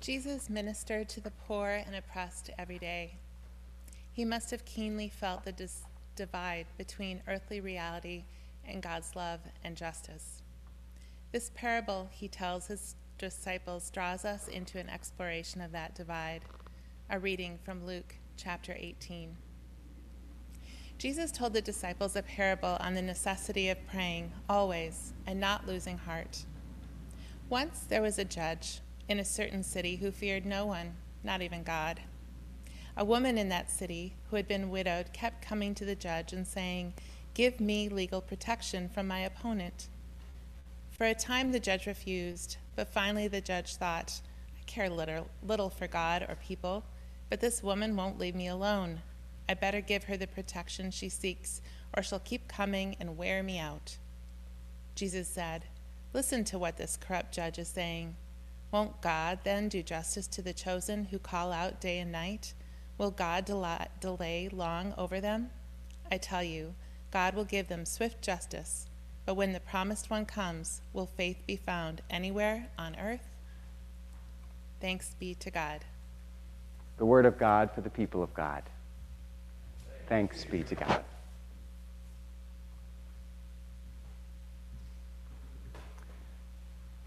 Jesus ministered to the poor and oppressed every day. He must have keenly felt the dis- divide between earthly reality and God's love and justice. This parable he tells his disciples draws us into an exploration of that divide. A reading from Luke chapter 18. Jesus told the disciples a parable on the necessity of praying always and not losing heart. Once there was a judge in a certain city who feared no one, not even God. A woman in that city who had been widowed kept coming to the judge and saying, Give me legal protection from my opponent. For a time the judge refused, but finally the judge thought, I care little, little for God or people, but this woman won't leave me alone. I better give her the protection she seeks, or she'll keep coming and wear me out. Jesus said, Listen to what this corrupt judge is saying. Won't God then do justice to the chosen who call out day and night? Will God delay long over them? I tell you, God will give them swift justice. But when the promised one comes, will faith be found anywhere on earth? Thanks be to God. The word of God for the people of God. Thanks be to God.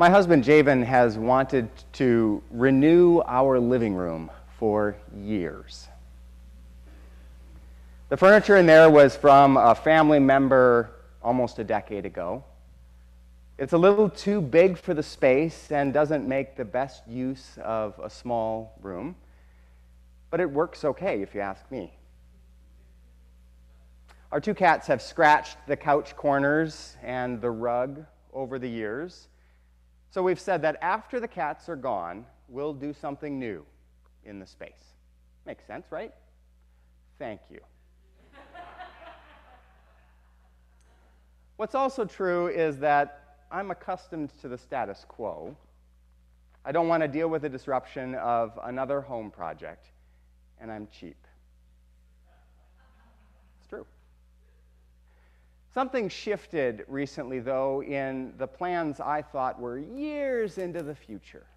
My husband Javen has wanted to renew our living room for years. The furniture in there was from a family member almost a decade ago. It's a little too big for the space and doesn't make the best use of a small room, but it works okay if you ask me. Our two cats have scratched the couch corners and the rug over the years. So we've said that after the cats are gone, we'll do something new in the space. Makes sense, right? Thank you. What's also true is that I'm accustomed to the status quo. I don't want to deal with the disruption of another home project, and I'm cheap. Something shifted recently, though, in the plans I thought were years into the future.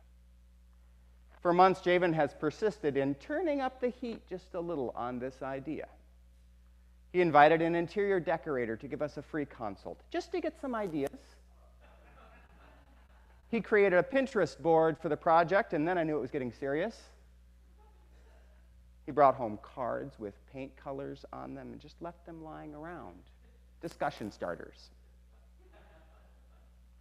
For months, Javen has persisted in turning up the heat just a little on this idea. He invited an interior decorator to give us a free consult, just to get some ideas. He created a Pinterest board for the project, and then I knew it was getting serious. He brought home cards with paint colors on them and just left them lying around discussion starters.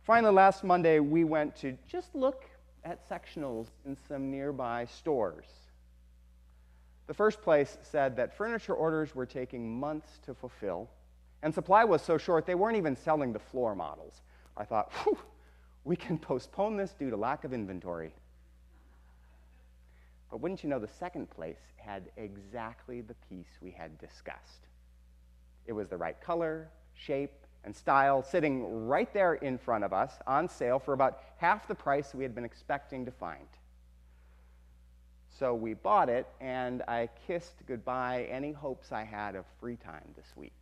Finally, last Monday, we went to just look at sectionals in some nearby stores. The first place said that furniture orders were taking months to fulfill, and supply was so short they weren't even selling the floor models. I thought, whew, we can postpone this due to lack of inventory. But wouldn't you know, the second place had exactly the piece we had discussed. It was the right color, shape, and style sitting right there in front of us on sale for about half the price we had been expecting to find. So we bought it, and I kissed goodbye any hopes I had of free time this week.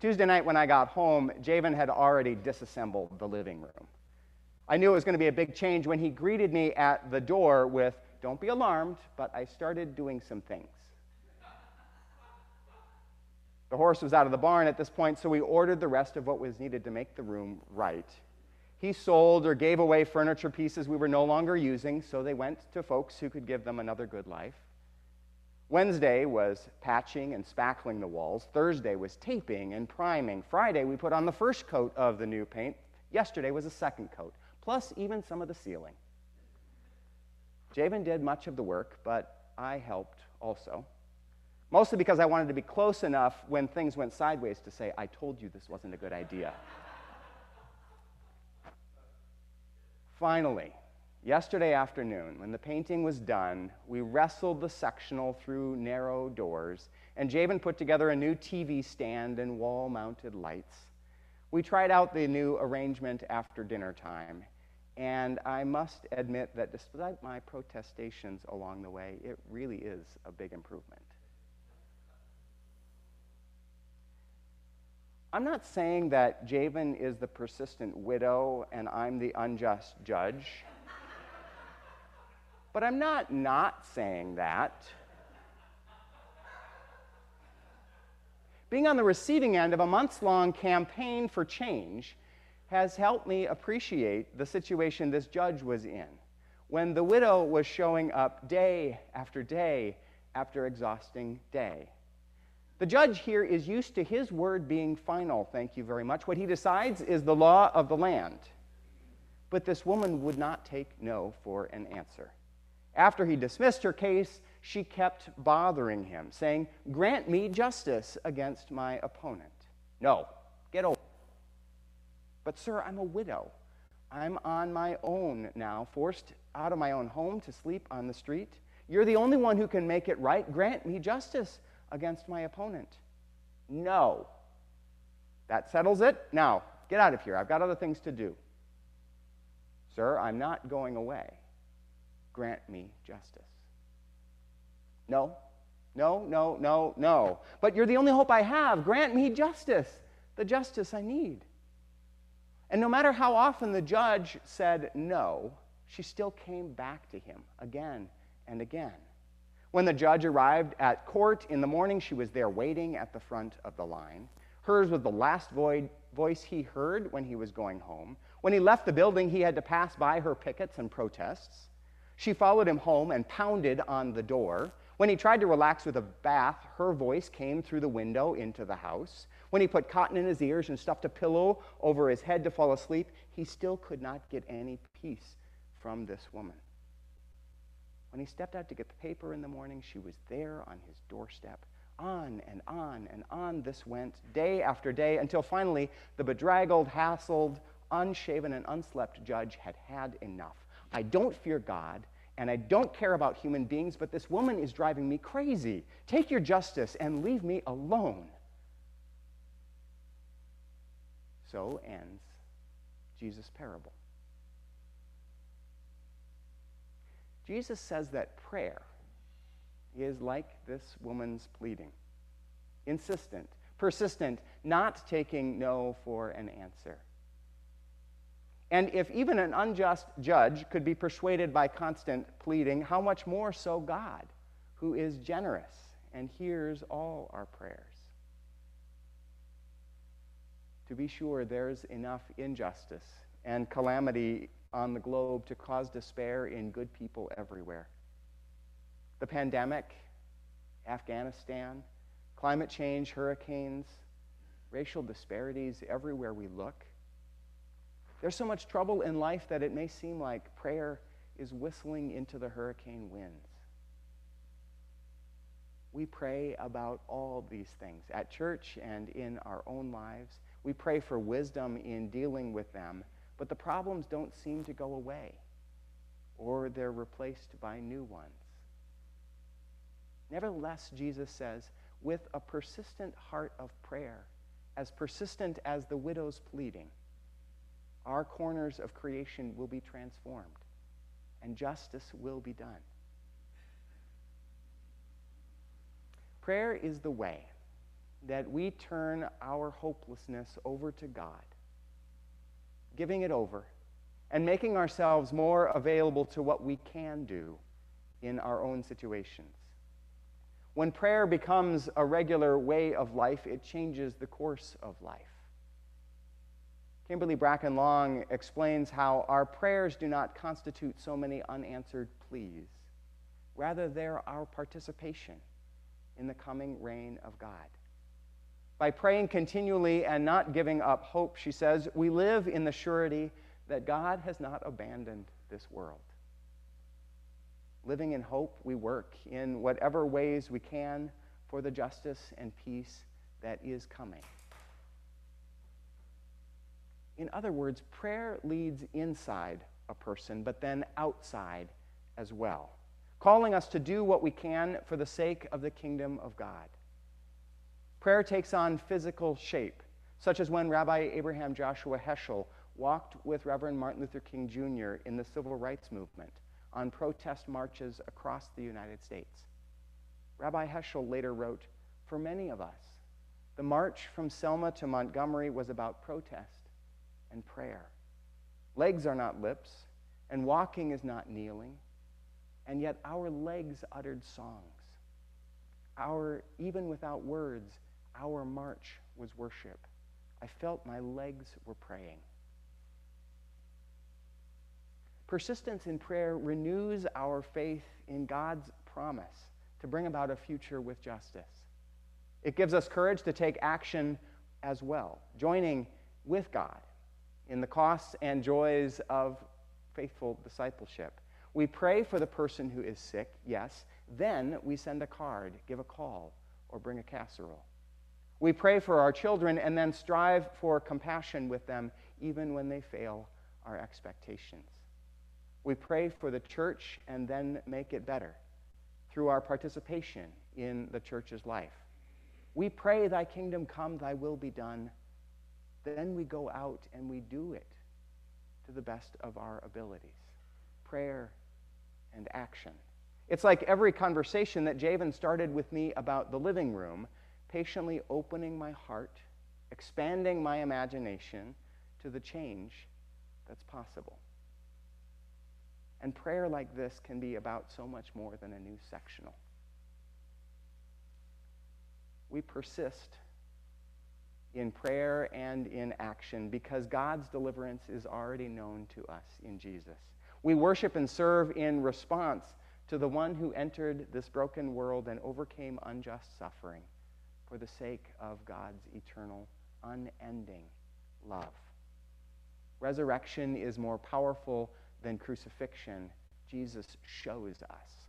Tuesday night, when I got home, Javen had already disassembled the living room. I knew it was going to be a big change when he greeted me at the door with, Don't be alarmed, but I started doing some things. The horse was out of the barn at this point, so we ordered the rest of what was needed to make the room right. He sold or gave away furniture pieces we were no longer using, so they went to folks who could give them another good life. Wednesday was patching and spackling the walls. Thursday was taping and priming. Friday, we put on the first coat of the new paint. Yesterday was a second coat, plus even some of the ceiling. Javen did much of the work, but I helped also. Mostly because I wanted to be close enough when things went sideways to say, I told you this wasn't a good idea. Finally, yesterday afternoon, when the painting was done, we wrestled the sectional through narrow doors, and Javen put together a new TV stand and wall mounted lights. We tried out the new arrangement after dinner time, and I must admit that despite my protestations along the way, it really is a big improvement. I'm not saying that Javen is the persistent widow and I'm the unjust judge. but I'm not not saying that. Being on the receiving end of a months long campaign for change has helped me appreciate the situation this judge was in when the widow was showing up day after day after exhausting day. The judge here is used to his word being final, thank you very much. What he decides is the law of the land. But this woman would not take no for an answer. After he dismissed her case, she kept bothering him, saying, Grant me justice against my opponent. No, get over. But, sir, I'm a widow. I'm on my own now, forced out of my own home to sleep on the street. You're the only one who can make it right. Grant me justice against my opponent. No. That settles it. Now, get out of here. I've got other things to do. Sir, I'm not going away. Grant me justice. No, no, no, no, no. But you're the only hope I have. Grant me justice, the justice I need. And no matter how often the judge said no, she still came back to him again and again. When the judge arrived at court in the morning, she was there waiting at the front of the line. Hers was the last voice he heard when he was going home. When he left the building, he had to pass by her pickets and protests. She followed him home and pounded on the door. When he tried to relax with a bath, her voice came through the window into the house. When he put cotton in his ears and stuffed a pillow over his head to fall asleep, he still could not get any peace from this woman. When he stepped out to get the paper in the morning, she was there on his doorstep. On and on and on this went, day after day, until finally the bedraggled, hassled, unshaven, and unslept judge had had enough. I don't fear God and I don't care about human beings, but this woman is driving me crazy. Take your justice and leave me alone. So ends Jesus' parable. Jesus says that prayer is like this woman's pleading insistent, persistent, not taking no for an answer. And if even an unjust judge could be persuaded by constant pleading, how much more so God, who is generous and hears all our prayers? To be sure, there's enough injustice and calamity on the globe to cause despair in good people everywhere. The pandemic, Afghanistan, climate change, hurricanes, racial disparities everywhere we look there's so much trouble in life that it may seem like prayer is whistling into the hurricane winds. We pray about all these things at church and in our own lives. We pray for wisdom in dealing with them, but the problems don't seem to go away, or they're replaced by new ones. Nevertheless, Jesus says, with a persistent heart of prayer, as persistent as the widow's pleading, our corners of creation will be transformed and justice will be done. Prayer is the way that we turn our hopelessness over to God, giving it over and making ourselves more available to what we can do in our own situations. When prayer becomes a regular way of life, it changes the course of life. Kimberly Bracken Long explains how our prayers do not constitute so many unanswered pleas. Rather, they're our participation in the coming reign of God. By praying continually and not giving up hope, she says, we live in the surety that God has not abandoned this world. Living in hope, we work in whatever ways we can for the justice and peace that is coming. In other words, prayer leads inside a person, but then outside as well, calling us to do what we can for the sake of the kingdom of God. Prayer takes on physical shape, such as when Rabbi Abraham Joshua Heschel walked with Reverend Martin Luther King Jr. in the civil rights movement on protest marches across the United States. Rabbi Heschel later wrote, For many of us, the march from Selma to Montgomery was about protest and prayer. Legs are not lips, and walking is not kneeling. and yet our legs uttered songs. Our, even without words, our march was worship. I felt my legs were praying. Persistence in prayer renews our faith in God's promise to bring about a future with justice. It gives us courage to take action as well, joining with God in the costs and joys of faithful discipleship. We pray for the person who is sick, yes. Then we send a card, give a call, or bring a casserole. We pray for our children and then strive for compassion with them even when they fail our expectations. We pray for the church and then make it better through our participation in the church's life. We pray, Thy kingdom come, Thy will be done. Then we go out and we do it to the best of our abilities prayer and action. It's like every conversation that Javen started with me about the living room, patiently opening my heart, expanding my imagination to the change that's possible. And prayer like this can be about so much more than a new sectional. We persist in prayer and in action because God's deliverance is already known to us in Jesus. We worship and serve in response to the one who entered this broken world and overcame unjust suffering for the sake of God's eternal, unending love. Resurrection is more powerful than crucifixion, Jesus shows us.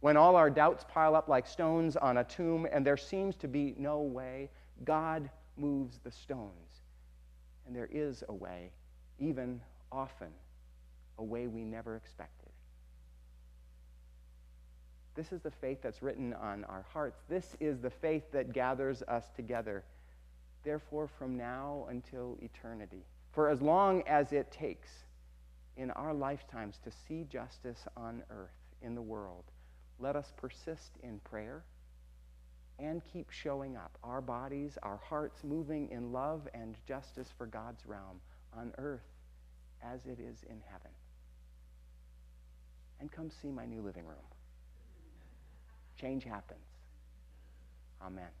When all our doubts pile up like stones on a tomb and there seems to be no way, God moves the stones. And there is a way, even often, a way we never expected. This is the faith that's written on our hearts. This is the faith that gathers us together. Therefore, from now until eternity, for as long as it takes, in our lifetimes to see justice on earth, in the world, let us persist in prayer and keep showing up, our bodies, our hearts moving in love and justice for God's realm on earth as it is in heaven. And come see my new living room. Change happens. Amen.